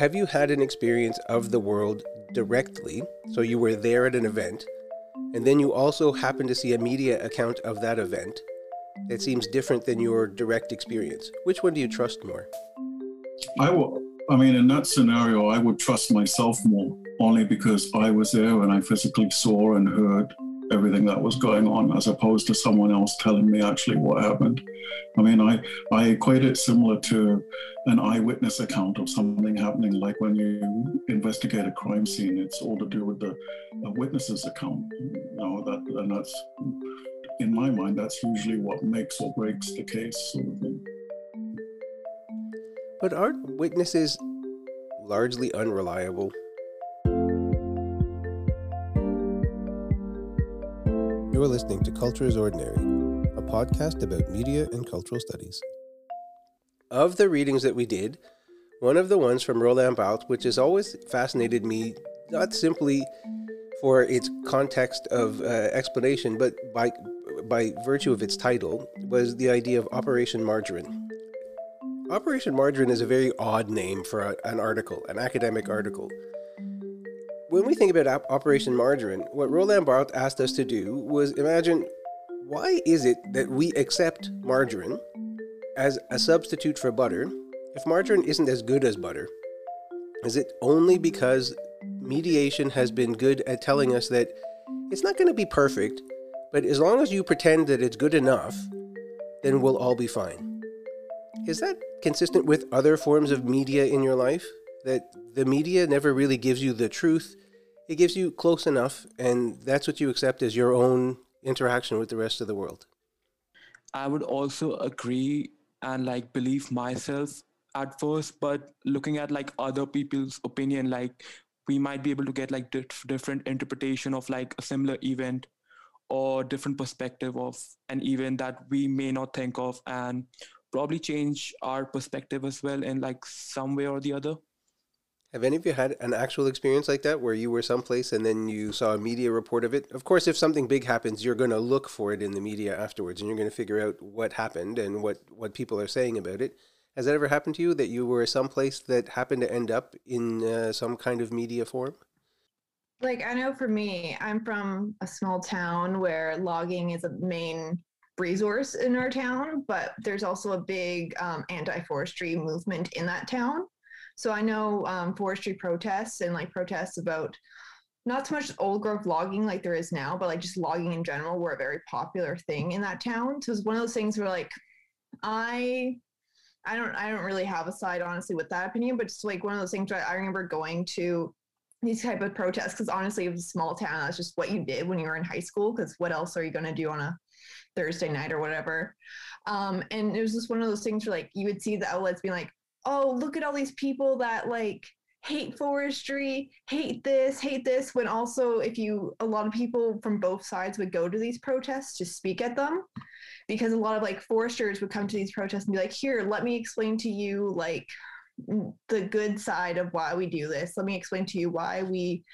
have you had an experience of the world directly? So you were there at an event, and then you also happen to see a media account of that event that seems different than your direct experience. Which one do you trust more? I will. I mean, in that scenario, I would trust myself more, only because I was there and I physically saw and heard everything that was going on, as opposed to someone else telling me actually what happened. I mean, I I equate it similar to an eyewitness account of something happening, like when you investigate a crime scene. It's all to do with the witness's account. You know that, and that's in my mind, that's usually what makes or breaks the case, sort of thing. But aren't witnesses largely unreliable? You're listening to Culture is Ordinary, a podcast about media and cultural studies. Of the readings that we did, one of the ones from Roland Barthes, which has always fascinated me, not simply for its context of uh, explanation, but by by virtue of its title, was the idea of Operation Margarine. Operation Margarine is a very odd name for a, an article, an academic article. When we think about Operation Margarine, what Roland Barthes asked us to do was imagine why is it that we accept margarine as a substitute for butter if margarine isn't as good as butter? Is it only because mediation has been good at telling us that it's not going to be perfect, but as long as you pretend that it's good enough, then we'll all be fine. Is that consistent with other forms of media in your life? That the media never really gives you the truth, it gives you close enough, and that's what you accept as your own interaction with the rest of the world. I would also agree and like believe myself at first, but looking at like other people's opinion, like we might be able to get like different interpretation of like a similar event or different perspective of an event that we may not think of and probably change our perspective as well in like some way or the other have any of you had an actual experience like that where you were someplace and then you saw a media report of it? Of course, if something big happens, you're going to look for it in the media afterwards and you're going to figure out what happened and what, what people are saying about it. Has that ever happened to you that you were someplace that happened to end up in uh, some kind of media form? Like, I know for me, I'm from a small town where logging is a main resource in our town, but there's also a big um, anti forestry movement in that town. So I know um, forestry protests and like protests about not so much old growth logging like there is now, but like just logging in general were a very popular thing in that town. So it's one of those things where like I I don't I don't really have a side honestly with that opinion, but just like one of those things where I remember going to these type of protests because honestly it was a small town that's just what you did when you were in high school because what else are you going to do on a thursday night or whatever um, and it was just one of those things where like you would see the outlets being like oh look at all these people that like hate forestry hate this hate this when also if you a lot of people from both sides would go to these protests to speak at them. Because a lot of like foresters would come to these protests and be like here let me explain to you like the good side of why we do this. Let me explain to you why we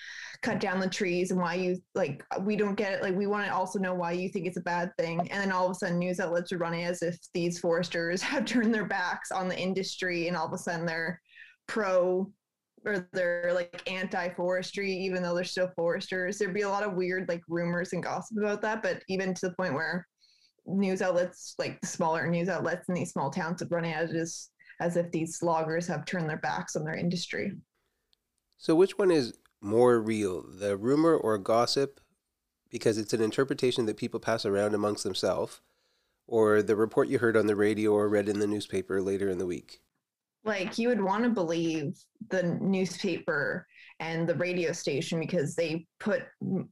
cut down the trees and why you like we don't get it. Like we want to also know why you think it's a bad thing. And then all of a sudden news outlets are running as if these foresters have turned their backs on the industry and all of a sudden they're pro or they're like anti-forestry even though they're still foresters. There'd be a lot of weird like rumors and gossip about that, but even to the point where news outlets like the smaller news outlets in these small towns have run as as if these loggers have turned their backs on their industry. So, which one is more real, the rumor or gossip? Because it's an interpretation that people pass around amongst themselves, or the report you heard on the radio or read in the newspaper later in the week? Like, you would want to believe the newspaper and the radio station because they put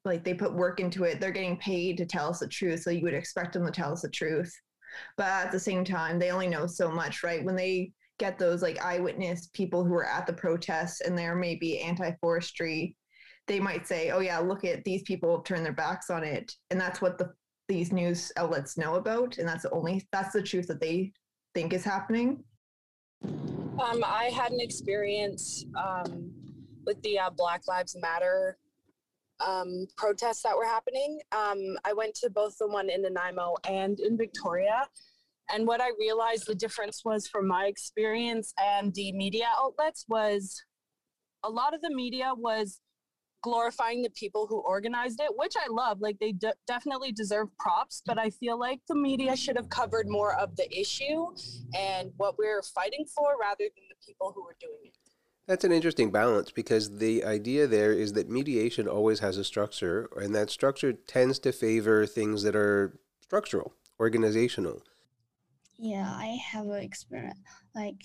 like they put work into it they're getting paid to tell us the truth so you would expect them to tell us the truth but at the same time they only know so much right? When they get those like eyewitness people who are at the protests and they're maybe anti-forestry they might say oh yeah look at these people turn their backs on it. And that's what the these news outlets know about and that's the only that's the truth that they think is happening. Um, i had an experience um, with the uh, black lives matter um, protests that were happening. Um, I went to both the one in Nanaimo and in Victoria. And what I realized the difference was from my experience and the media outlets was a lot of the media was glorifying the people who organized it, which I love. Like they de- definitely deserve props, but I feel like the media should have covered more of the issue and what we're fighting for rather than the people who are doing it. That's an interesting balance because the idea there is that mediation always has a structure, and that structure tends to favor things that are structural, organizational. Yeah, I have an experience like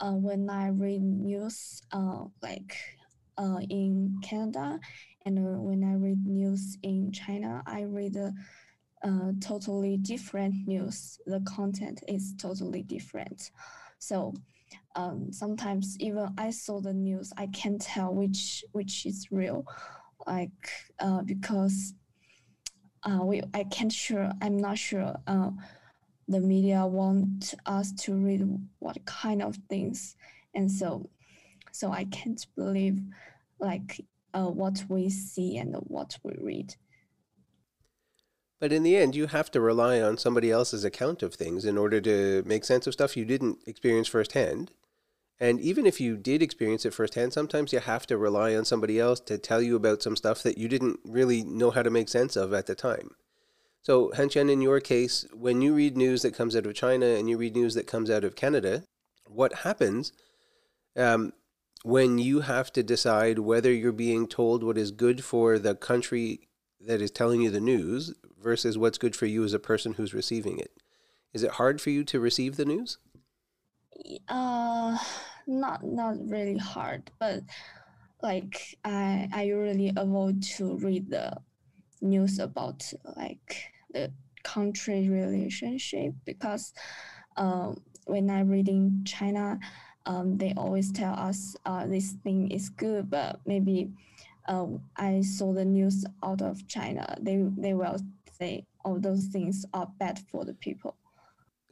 uh, when I read news, uh, like uh, in Canada, and uh, when I read news in China, I read a uh, totally different news. The content is totally different. So um, sometimes even I saw the news, I can't tell which which is real, like uh, because uh, we I can't sure I'm not sure uh, the media want us to read what kind of things, and so so I can't believe like uh, what we see and what we read. But in the end, you have to rely on somebody else's account of things in order to make sense of stuff you didn't experience firsthand. And even if you did experience it firsthand, sometimes you have to rely on somebody else to tell you about some stuff that you didn't really know how to make sense of at the time. So, Hanchen, in your case, when you read news that comes out of China and you read news that comes out of Canada, what happens um, when you have to decide whether you're being told what is good for the country that is telling you the news versus what's good for you as a person who's receiving it? Is it hard for you to receive the news? Uh, not not really hard, but like I I usually avoid to read the news about like the country relationship because um, when I read in China, um, they always tell us uh, this thing is good, but maybe uh, I saw the news out of China, they they will say, oh, those things are bad for the people.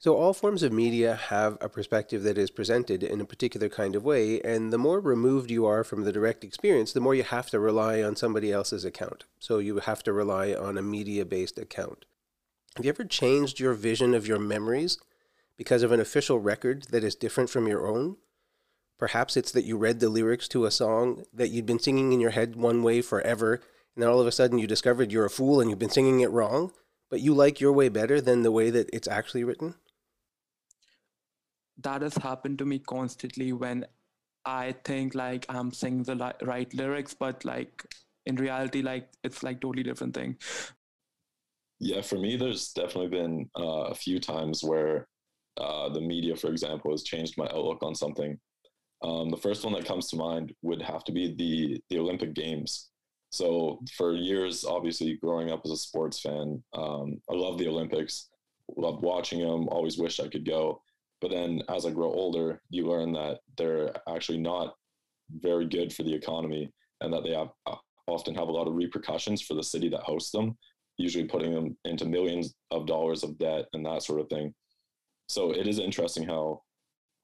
So, all forms of media have a perspective that is presented in a particular kind of way, and the more removed you are from the direct experience, the more you have to rely on somebody else's account. So, you have to rely on a media based account. Have you ever changed your vision of your memories because of an official record that is different from your own? Perhaps it's that you read the lyrics to a song that you'd been singing in your head one way forever, and then all of a sudden you discovered you're a fool and you've been singing it wrong, but you like your way better than the way that it's actually written? That has happened to me constantly when I think like I'm singing the li- right lyrics, but like in reality, like it's like totally different thing. Yeah, for me, there's definitely been uh, a few times where uh, the media, for example, has changed my outlook on something. Um, the first one that comes to mind would have to be the the Olympic Games. So for years, obviously, growing up as a sports fan, um, I love the Olympics, loved watching them. Always wished I could go. But then as I grow older, you learn that they're actually not very good for the economy and that they have, uh, often have a lot of repercussions for the city that hosts them, usually putting them into millions of dollars of debt and that sort of thing. So it is interesting how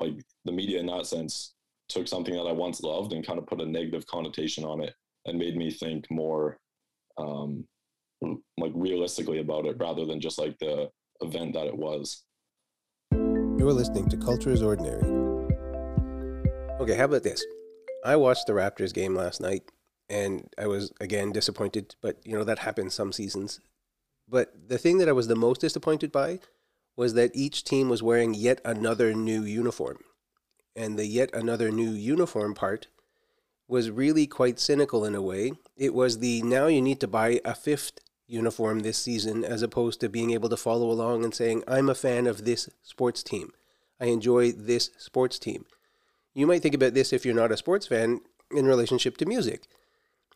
like the media in that sense took something that I once loved and kind of put a negative connotation on it and made me think more um, like realistically about it rather than just like the event that it was. You're listening to Culture is Ordinary. Okay, how about this? I watched the Raptors game last night and I was again disappointed, but you know, that happens some seasons. But the thing that I was the most disappointed by was that each team was wearing yet another new uniform. And the yet another new uniform part was really quite cynical in a way. It was the now you need to buy a fifth uniform this season as opposed to being able to follow along and saying, I'm a fan of this sports team. I enjoy this sports team. You might think about this if you're not a sports fan in relationship to music.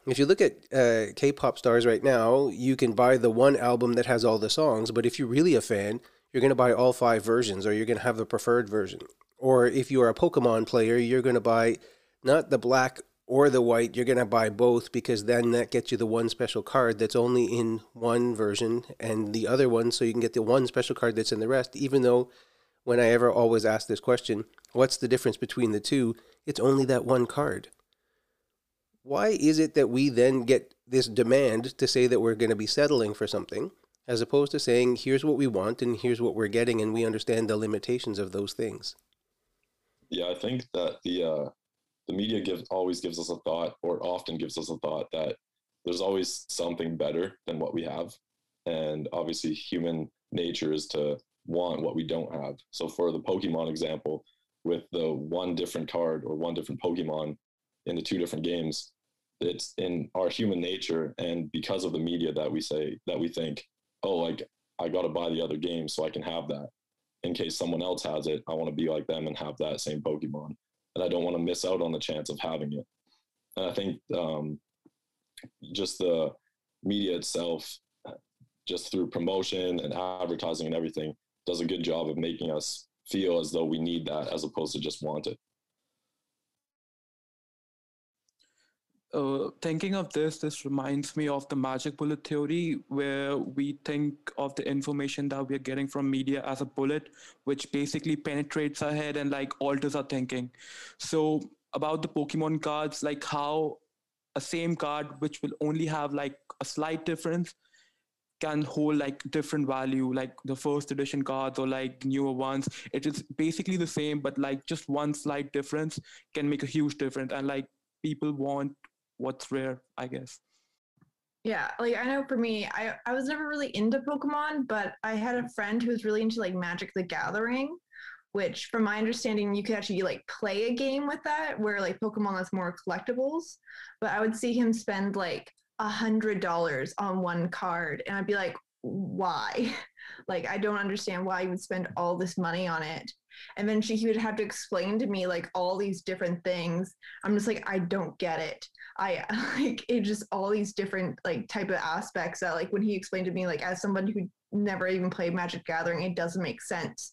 If you look at uh, K pop stars right now, you can buy the one album that has all the songs, but if you're really a fan, you're going to buy all five versions or you're going to have the preferred version. Or if you're a Pokemon player, you're going to buy not the black or the white, you're going to buy both because then that gets you the one special card that's only in one version and the other one so you can get the one special card that's in the rest. Even though when I ever always ask this question, what's the difference between the two? It's only that one card. Why is it that we then get this demand to say that we're going to be settling for something as opposed to saying, here's what we want and here's what we're getting and we understand the limitations of those things? Yeah, I think that the uh, the media gives always gives us a thought, or often gives us a thought that there's always something better than what we have, and obviously human nature is to want what we don't have. So for the Pokemon example, with the one different card or one different Pokemon in the two different games, it's in our human nature and because of the media that we say that we think, oh, like I got to buy the other game so I can have that. In case someone else has it, I want to be like them and have that same Pokemon. And I don't want to miss out on the chance of having it. And I think um, just the media itself, just through promotion and advertising and everything, does a good job of making us feel as though we need that as opposed to just want it. Uh, thinking of this, this reminds me of the magic bullet theory, where we think of the information that we're getting from media as a bullet, which basically penetrates our head and like alters our thinking. So, about the Pokemon cards, like how a same card, which will only have like a slight difference, can hold like different value like the first edition cards or like newer ones it is basically the same but like just one slight difference can make a huge difference and like people want what's rare i guess. Yeah like i know for me i i was never really into pokemon but i had a friend who was really into like magic the gathering which from my understanding you could actually like play a game with that where like pokemon has more collectibles but i would see him spend like a hundred dollars on one card and i'd be like why? Like i don't understand why you would spend all this money on it. And then she he would have to explain to me like all these different things. I'm just like i don't get it. I like it just all these different like type of aspects that like when he explained to me like as someone who never even played magic gathering it doesn't make sense.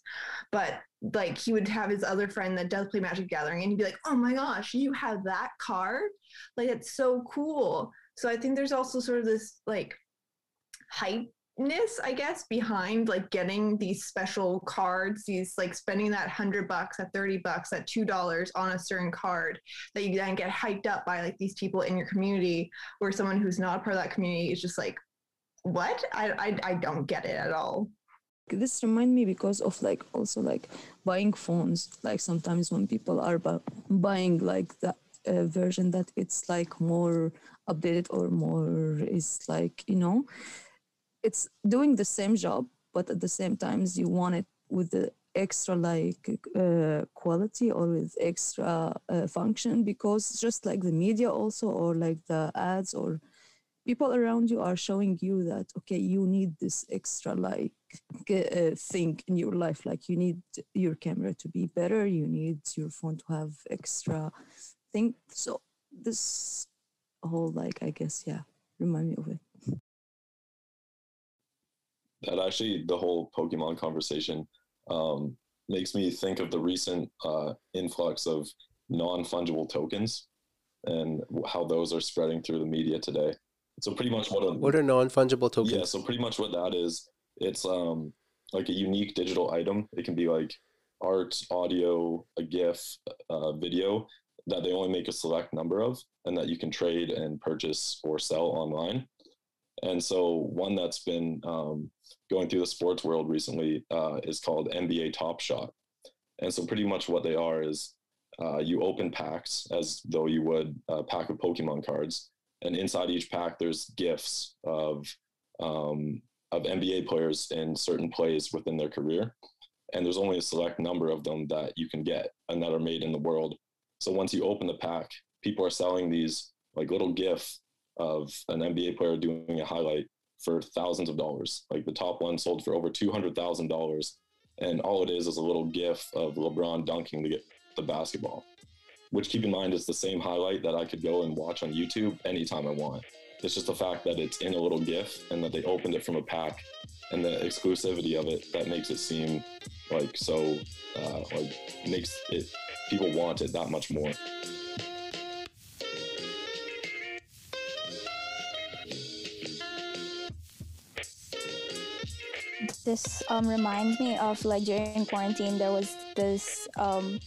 But like he would have his other friend that does play magic gathering and he'd be like oh my gosh you have that card? Like it's so cool. So I think there's also sort of this like hypeness, I guess, behind like getting these special cards, these like spending that hundred bucks, at 30 bucks, at two dollars on a certain card that you then get hyped up by like these people in your community, where someone who's not a part of that community is just like, what? I I, I don't get it at all this remind me because of like also like buying phones like sometimes when people are bu- buying like the uh, version that it's like more updated or more is like you know it's doing the same job but at the same times you want it with the extra like uh, quality or with extra uh, function because just like the media also or like the ads or people around you are showing you that okay you need this extra like uh, thing in your life. Like you need your camera to be better. You need your phone to have extra thing. So this whole like I guess yeah remind me of it. That actually the whole Pokemon conversation um, makes me think of the recent uh, influx of non fungible tokens and how those are spreading through the media today. So pretty much what a, what are non fungible tokens? Yeah, so pretty much what that is, it's um like a unique digital item. It can be like art, audio, a GIF, uh, video that they only make a select number of and that you can trade and purchase or sell online. And so, one that's been um, going through the sports world recently uh, is called NBA Top Shot. And so, pretty much what they are is uh, you open packs as though you would a pack of Pokemon cards. And inside each pack, there's gifts of, um, of NBA players in certain plays within their career. And there's only a select number of them that you can get and that are made in the world. So once you open the pack, people are selling these like little GIF of an NBA player doing a highlight for thousands of dollars. Like the top one sold for over two hundred thousand dollars, and all it is is a little GIF of LeBron dunking to get the basketball. Which keep in mind is the same highlight that I could go and watch on YouTube anytime I want. It's just the fact that it's in a little GIF and that they opened it from a pack, and the exclusivity of it that makes it seem like so uh, like makes it people want it that much more. This um, reminds me of like during quarantine, there was this um,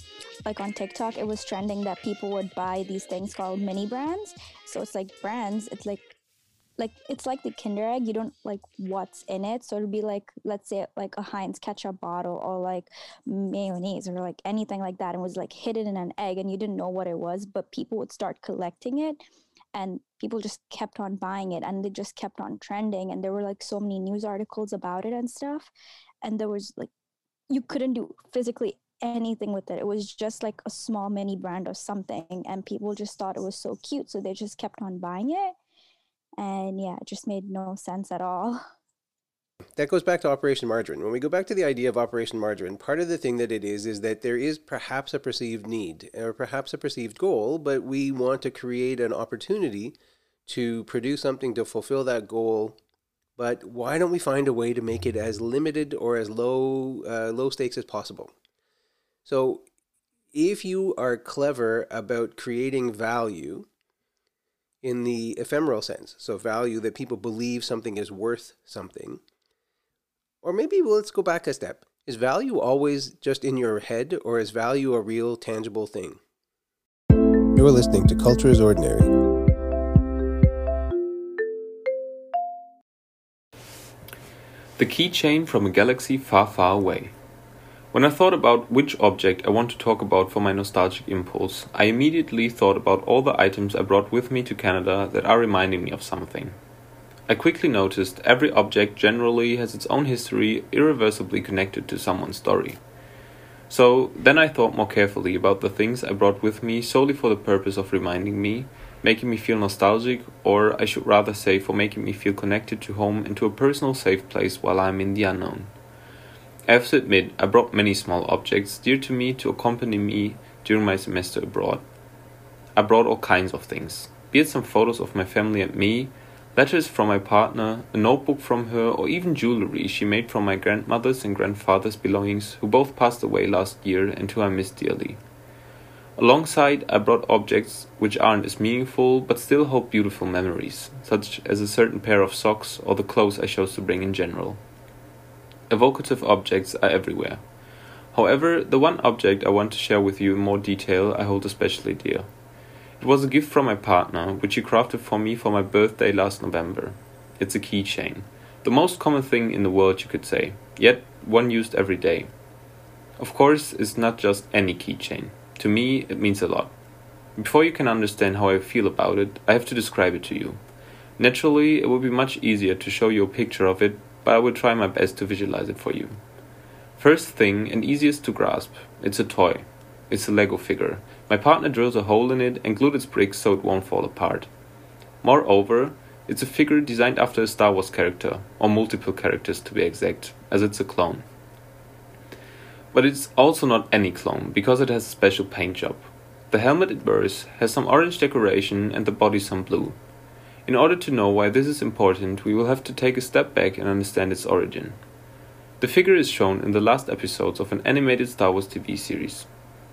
like on TikTok, it was trending that people would buy these things called mini brands. So it's like brands, it's like like it's like the Kinder Egg. You don't like what's in it, so it'd be like let's say like a Heinz ketchup bottle or like mayonnaise or like anything like that, and was like hidden in an egg, and you didn't know what it was, but people would start collecting it, and people just kept on buying it, and they just kept on trending, and there were like so many news articles about it and stuff, and there was like you couldn't do physically anything with it. It was just like a small mini brand or something, and people just thought it was so cute, so they just kept on buying it. And yeah, it just made no sense at all. That goes back to Operation Margarine. When we go back to the idea of Operation Margarine, part of the thing that it is is that there is perhaps a perceived need or perhaps a perceived goal, but we want to create an opportunity to produce something to fulfill that goal. But why don't we find a way to make it as limited or as low uh, low stakes as possible? So, if you are clever about creating value in the ephemeral sense, so value that people believe something is worth something, or maybe let's go back a step. Is value always just in your head, or is value a real, tangible thing? You're listening to Culture is Ordinary. The keychain from a galaxy far, far away. When I thought about which object I want to talk about for my nostalgic impulse, I immediately thought about all the items I brought with me to Canada that are reminding me of something. I quickly noticed every object generally has its own history irreversibly connected to someone's story. So then I thought more carefully about the things I brought with me solely for the purpose of reminding me, making me feel nostalgic, or I should rather say for making me feel connected to home and to a personal safe place while I am in the unknown. I have to admit, I brought many small objects dear to me to accompany me during my semester abroad. I brought all kinds of things, be it some photos of my family and me, letters from my partner, a notebook from her, or even jewelry she made from my grandmother's and grandfather's belongings, who both passed away last year and who I miss dearly. Alongside, I brought objects which aren't as meaningful but still hold beautiful memories, such as a certain pair of socks or the clothes I chose to bring in general. Evocative objects are everywhere. However, the one object I want to share with you in more detail I hold especially dear. It was a gift from my partner, which he crafted for me for my birthday last November. It's a keychain. The most common thing in the world, you could say, yet one used every day. Of course, it's not just any keychain. To me, it means a lot. Before you can understand how I feel about it, I have to describe it to you. Naturally, it would be much easier to show you a picture of it but I will try my best to visualize it for you. First thing, and easiest to grasp, it's a toy. It's a Lego figure. My partner drills a hole in it and glued its bricks so it won't fall apart. Moreover, it's a figure designed after a Star Wars character, or multiple characters to be exact, as it's a clone. But it's also not any clone, because it has a special paint job. The helmet it wears has some orange decoration and the body some blue. In order to know why this is important, we will have to take a step back and understand its origin. The figure is shown in the last episodes of an animated Star Wars TV series.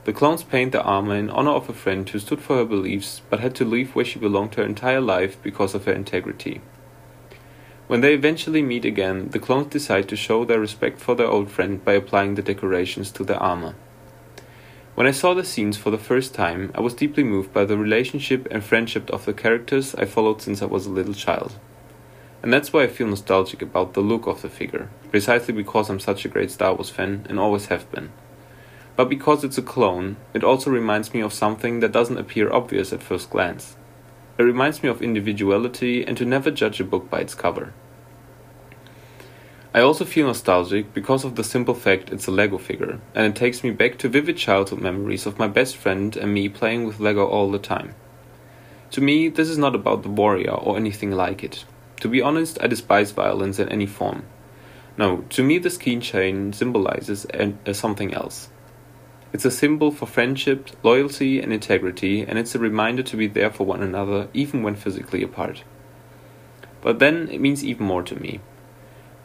The clones paint the armor in honor of a friend who stood for her beliefs but had to leave where she belonged her entire life because of her integrity. When they eventually meet again, the clones decide to show their respect for their old friend by applying the decorations to their armor. When I saw the scenes for the first time, I was deeply moved by the relationship and friendship of the characters I followed since I was a little child. And that's why I feel nostalgic about the look of the figure, precisely because I'm such a great Star Wars fan and always have been. But because it's a clone, it also reminds me of something that doesn't appear obvious at first glance. It reminds me of individuality and to never judge a book by its cover. I also feel nostalgic because of the simple fact it's a Lego figure, and it takes me back to vivid childhood memories of my best friend and me playing with Lego all the time. To me, this is not about the warrior or anything like it. To be honest, I despise violence in any form. No, to me, this keychain symbolizes uh, something else. It's a symbol for friendship, loyalty, and integrity, and it's a reminder to be there for one another even when physically apart. But then it means even more to me.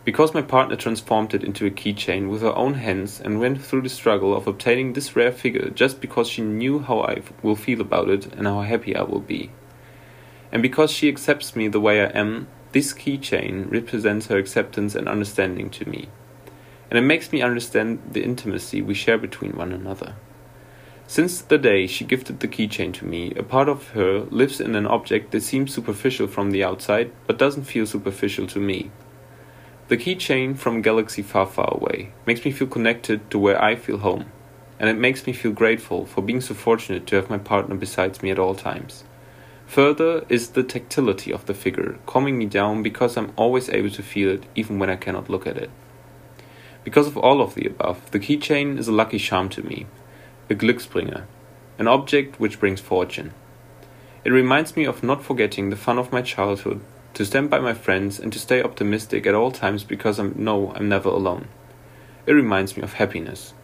Because my partner transformed it into a keychain with her own hands and went through the struggle of obtaining this rare figure just because she knew how I will feel about it and how happy I will be. And because she accepts me the way I am, this keychain represents her acceptance and understanding to me. And it makes me understand the intimacy we share between one another. Since the day she gifted the keychain to me, a part of her lives in an object that seems superficial from the outside, but doesn't feel superficial to me. The keychain from galaxy far, far away makes me feel connected to where I feel home, and it makes me feel grateful for being so fortunate to have my partner beside me at all times. Further is the tactility of the figure, calming me down because I'm always able to feel it even when I cannot look at it. Because of all of the above, the keychain is a lucky charm to me, a Glücksbringer, an object which brings fortune. It reminds me of not forgetting the fun of my childhood, to stand by my friends and to stay optimistic at all times because I know I'm never alone. It reminds me of happiness.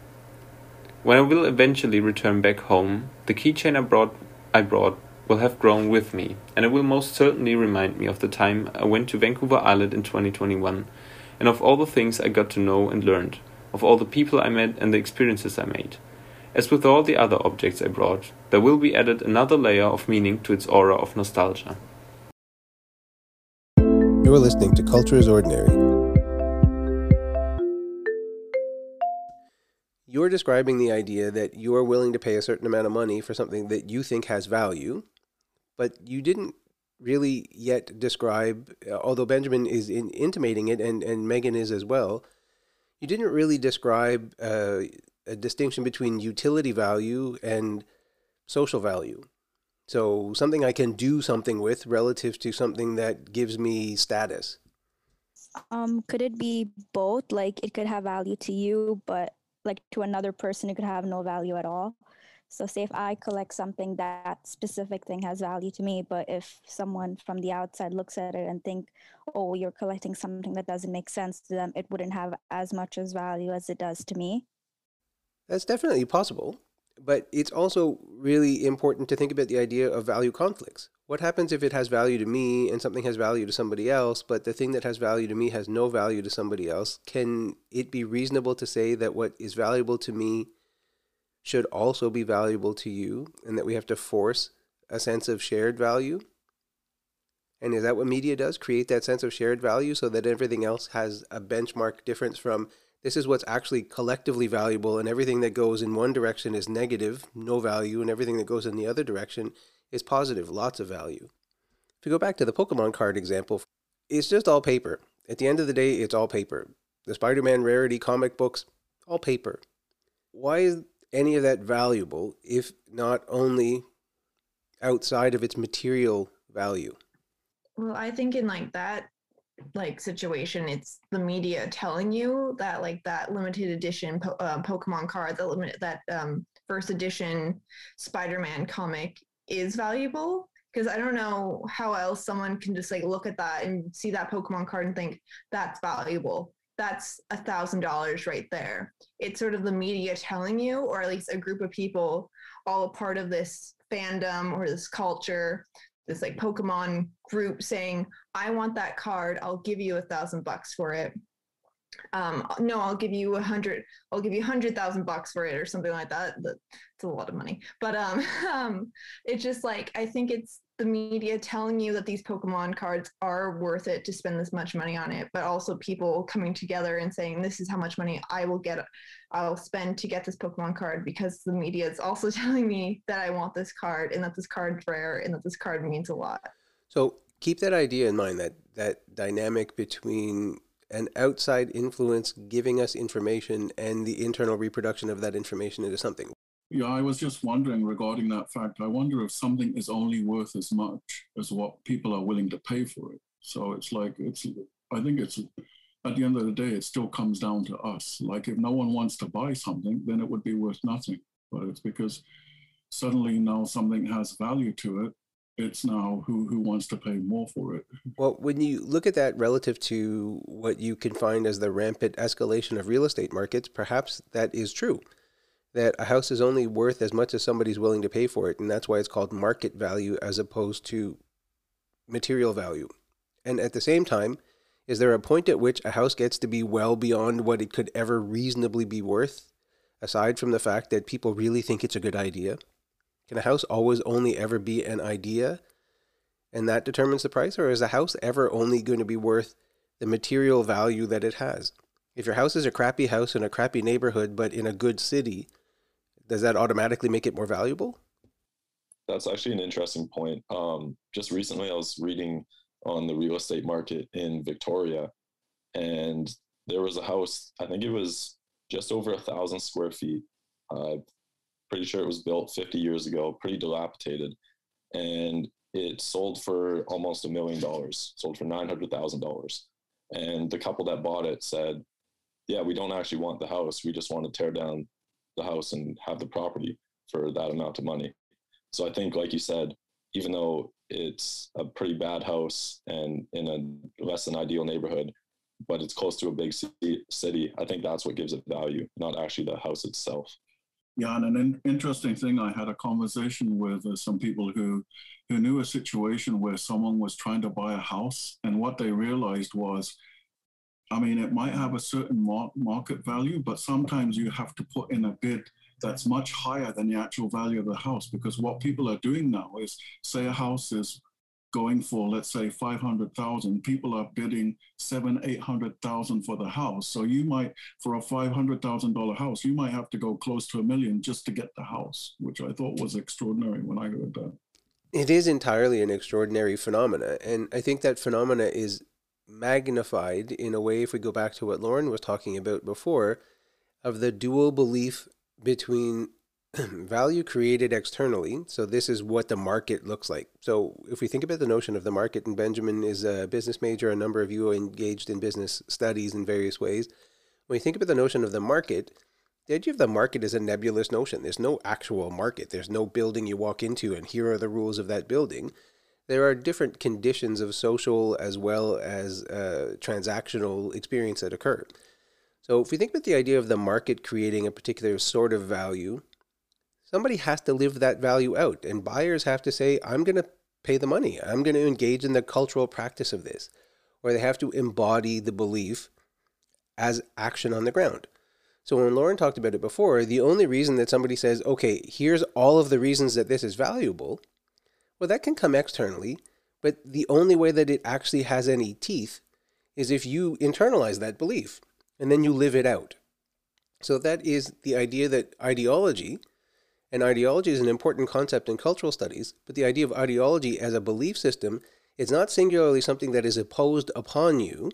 When I will eventually return back home, the keychain I brought I brought will have grown with me, and it will most certainly remind me of the time I went to Vancouver Island in 2021, and of all the things I got to know and learned, of all the people I met and the experiences I made. As with all the other objects I brought, there will be added another layer of meaning to its aura of nostalgia. You're listening to Culture is Ordinary. You're describing the idea that you are willing to pay a certain amount of money for something that you think has value, but you didn't really yet describe, although Benjamin is in, intimating it and, and Megan is as well, you didn't really describe uh, a distinction between utility value and social value. So something I can do something with relative to something that gives me status. Um, could it be both? Like it could have value to you, but like to another person, it could have no value at all. So say if I collect something that specific thing has value to me, but if someone from the outside looks at it and think, oh, you're collecting something that doesn't make sense to them, it wouldn't have as much as value as it does to me. That's definitely possible. But it's also really important to think about the idea of value conflicts. What happens if it has value to me and something has value to somebody else, but the thing that has value to me has no value to somebody else? Can it be reasonable to say that what is valuable to me should also be valuable to you and that we have to force a sense of shared value? And is that what media does? Create that sense of shared value so that everything else has a benchmark difference from this is what's actually collectively valuable, and everything that goes in one direction is negative, no value, and everything that goes in the other direction is positive, lots of value. If you go back to the Pokemon card example, it's just all paper. At the end of the day, it's all paper. The Spider Man rarity comic books, all paper. Why is any of that valuable if not only outside of its material value? Well, I think in like that like situation it's the media telling you that like that limited edition po- uh, pokemon card the limit that um, first edition spider-man comic is valuable because i don't know how else someone can just like look at that and see that pokemon card and think that's valuable that's a thousand dollars right there it's sort of the media telling you or at least a group of people all a part of this fandom or this culture this like Pokemon group saying, I want that card. I'll give you a thousand bucks for it. Um, no, I'll give you a hundred, I'll give you a hundred thousand bucks for it or something like that. It's a lot of money. But um, um, it's just like, I think it's the media telling you that these Pokemon cards are worth it to spend this much money on it, but also people coming together and saying, this is how much money I will get, I'll spend to get this Pokemon card because the media is also telling me that I want this card and that this card's rare and that this card means a lot. So keep that idea in mind that that dynamic between an outside influence giving us information and the internal reproduction of that information into something. Yeah, I was just wondering regarding that fact. I wonder if something is only worth as much as what people are willing to pay for it. So it's like, it's, I think it's, at the end of the day, it still comes down to us. Like if no one wants to buy something, then it would be worth nothing. But it's because suddenly now something has value to it. It's now who, who wants to pay more for it. Well, when you look at that relative to what you can find as the rampant escalation of real estate markets, perhaps that is true that a house is only worth as much as somebody's willing to pay for it, and that's why it's called market value as opposed to material value. And at the same time, is there a point at which a house gets to be well beyond what it could ever reasonably be worth, aside from the fact that people really think it's a good idea? Can a house always only ever be an idea and that determines the price, or is a house ever only going to be worth the material value that it has? If your house is a crappy house in a crappy neighborhood but in a good city, does that automatically make it more valuable? That's actually an interesting point. Um, just recently, I was reading on the real estate market in Victoria, and there was a house. I think it was just over a thousand square feet. Uh, pretty sure it was built 50 years ago, pretty dilapidated, and it sold for almost a million dollars. Sold for nine hundred thousand dollars, and the couple that bought it said, "Yeah, we don't actually want the house. We just want to tear down the house and have the property for that amount of money." So I think, like you said, even though it's a pretty bad house and in a less than ideal neighborhood, but it's close to a big city, I think that's what gives it value, not actually the house itself. Yeah, and an in- interesting thing, I had a conversation with uh, some people who who knew a situation where someone was trying to buy a house, and what they realized was, I mean, it might have a certain mar- market value, but sometimes you have to put in a bid that's much higher than the actual value of the house because what people are doing now is say a house is going for let's say 500,000 people are bidding 7 800,000 for the house. So you might for a $500,000 house you might have to go close to a million just to get the house which I thought was extraordinary when I heard that. It is entirely an extraordinary phenomena and I think that phenomena is magnified in a way if we go back to what Lauren was talking about before of the dual belief between value created externally. So this is what the market looks like. So if we think about the notion of the market, and Benjamin is a business major, a number of you are engaged in business studies in various ways. When you think about the notion of the market, the idea of the market is a nebulous notion. There's no actual market. There's no building you walk into and here are the rules of that building. There are different conditions of social as well as uh, transactional experience that occur. So if we think about the idea of the market creating a particular sort of value, somebody has to live that value out. And buyers have to say, I'm going to pay the money. I'm going to engage in the cultural practice of this. Or they have to embody the belief as action on the ground. So when Lauren talked about it before, the only reason that somebody says, okay, here's all of the reasons that this is valuable, well, that can come externally. But the only way that it actually has any teeth is if you internalize that belief and then you live it out. So that is the idea that ideology, and ideology is an important concept in cultural studies, but the idea of ideology as a belief system is not singularly something that is imposed upon you,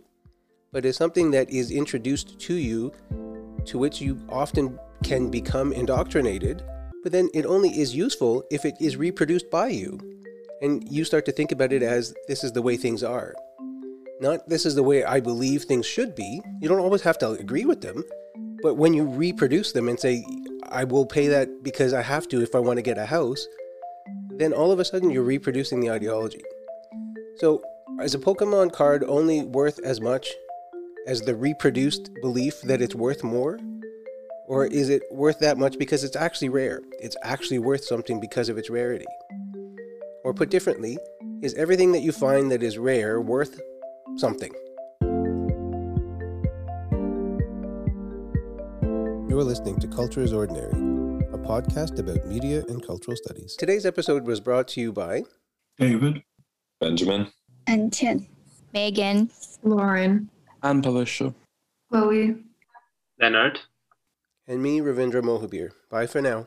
but is something that is introduced to you, to which you often can become indoctrinated, but then it only is useful if it is reproduced by you. And you start to think about it as this is the way things are. Not this is the way I believe things should be. You don't always have to agree with them. But when you reproduce them and say, I will pay that because I have to if I want to get a house, then all of a sudden you're reproducing the ideology. So, is a Pokemon card only worth as much as the reproduced belief that it's worth more? Or is it worth that much because it's actually rare? It's actually worth something because of its rarity. Or put differently, is everything that you find that is rare worth something. You are listening to Culture is Ordinary, a podcast about media and cultural studies. Today's episode was brought to you by David, Benjamin, and Tian, Megan, Lauren, and Palisha, Chloe, Leonard, and me, Ravindra Mohabir. Bye for now.